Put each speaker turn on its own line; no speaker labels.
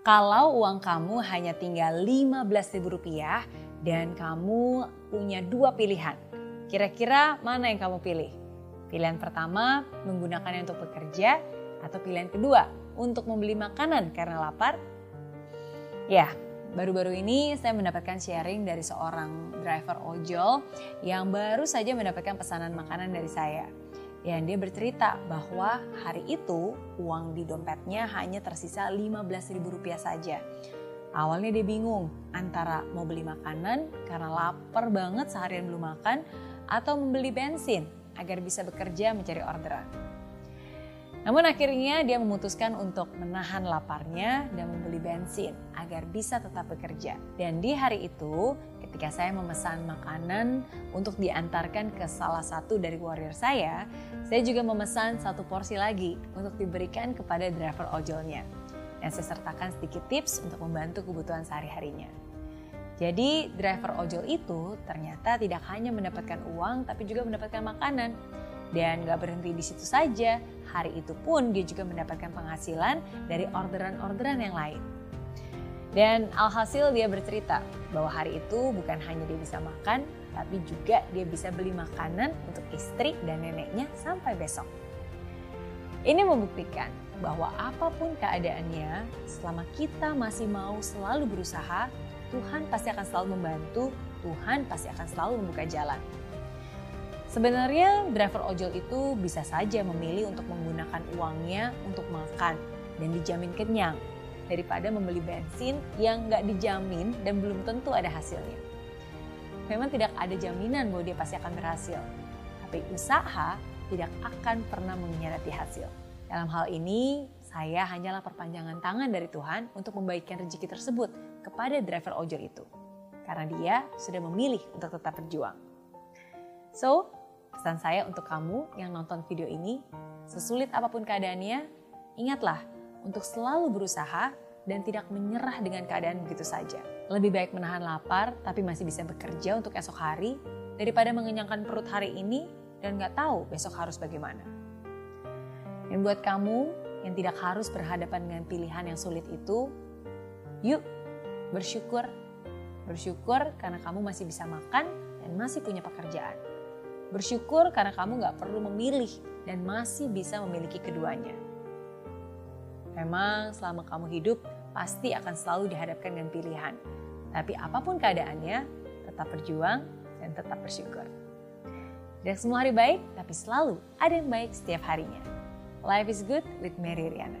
Kalau uang kamu hanya tinggal Rp15.000 dan kamu punya dua pilihan. Kira-kira mana yang kamu pilih? Pilihan pertama menggunakannya untuk bekerja atau pilihan kedua untuk membeli makanan karena lapar? Ya, baru-baru ini saya mendapatkan sharing dari seorang driver ojol yang baru saja mendapatkan pesanan makanan dari saya. Dan dia bercerita bahwa hari itu uang di dompetnya hanya tersisa Rp15.000 saja. Awalnya dia bingung antara mau beli makanan karena lapar banget seharian belum makan atau membeli bensin agar bisa bekerja mencari orderan. Namun akhirnya dia memutuskan untuk menahan laparnya dan membeli bensin agar bisa tetap bekerja. Dan di hari itu ketika saya memesan makanan untuk diantarkan ke salah satu dari warrior saya, saya juga memesan satu porsi lagi untuk diberikan kepada driver ojolnya. Dan saya sertakan sedikit tips untuk membantu kebutuhan sehari-harinya. Jadi driver ojol itu ternyata tidak hanya mendapatkan uang tapi juga mendapatkan makanan dan gak berhenti di situ saja, hari itu pun dia juga mendapatkan penghasilan dari orderan-orderan yang lain. Dan alhasil dia bercerita bahwa hari itu bukan hanya dia bisa makan, tapi juga dia bisa beli makanan untuk istri dan neneknya sampai besok. Ini membuktikan bahwa apa pun keadaannya, selama kita masih mau selalu berusaha, Tuhan pasti akan selalu membantu, Tuhan pasti akan selalu membuka jalan. Sebenarnya driver ojol itu bisa saja memilih untuk menggunakan uangnya untuk makan dan dijamin kenyang daripada membeli bensin yang nggak dijamin dan belum tentu ada hasilnya. Memang tidak ada jaminan bahwa dia pasti akan berhasil, tapi usaha tidak akan pernah mengkhianati hasil. Dalam hal ini, saya hanyalah perpanjangan tangan dari Tuhan untuk membaikkan rezeki tersebut kepada driver ojol itu. Karena dia sudah memilih untuk tetap berjuang. So, Pesan saya untuk kamu yang nonton video ini, sesulit apa pun keadaannya, ingatlah untuk selalu berusaha dan tidak menyerah dengan keadaan begitu saja. Lebih baik menahan lapar tapi masih bisa bekerja untuk esok hari daripada mengenyangkan perut hari ini dan nggak tahu besok harus bagaimana. Dan buat kamu yang tidak harus berhadapan dengan pilihan yang sulit itu, yuk bersyukur. Bersyukur karena kamu masih bisa makan dan masih punya pekerjaan. Bersyukur karena kamu gak perlu memilih dan masih bisa memiliki keduanya. Memang selama kamu hidup pasti akan selalu dihadapkan dengan pilihan. Tapi apa pun keadaannya, tetap berjuang dan tetap bersyukur. Dan semua hari baik, tapi selalu ada yang baik setiap harinya. Life is good with Mary Riana.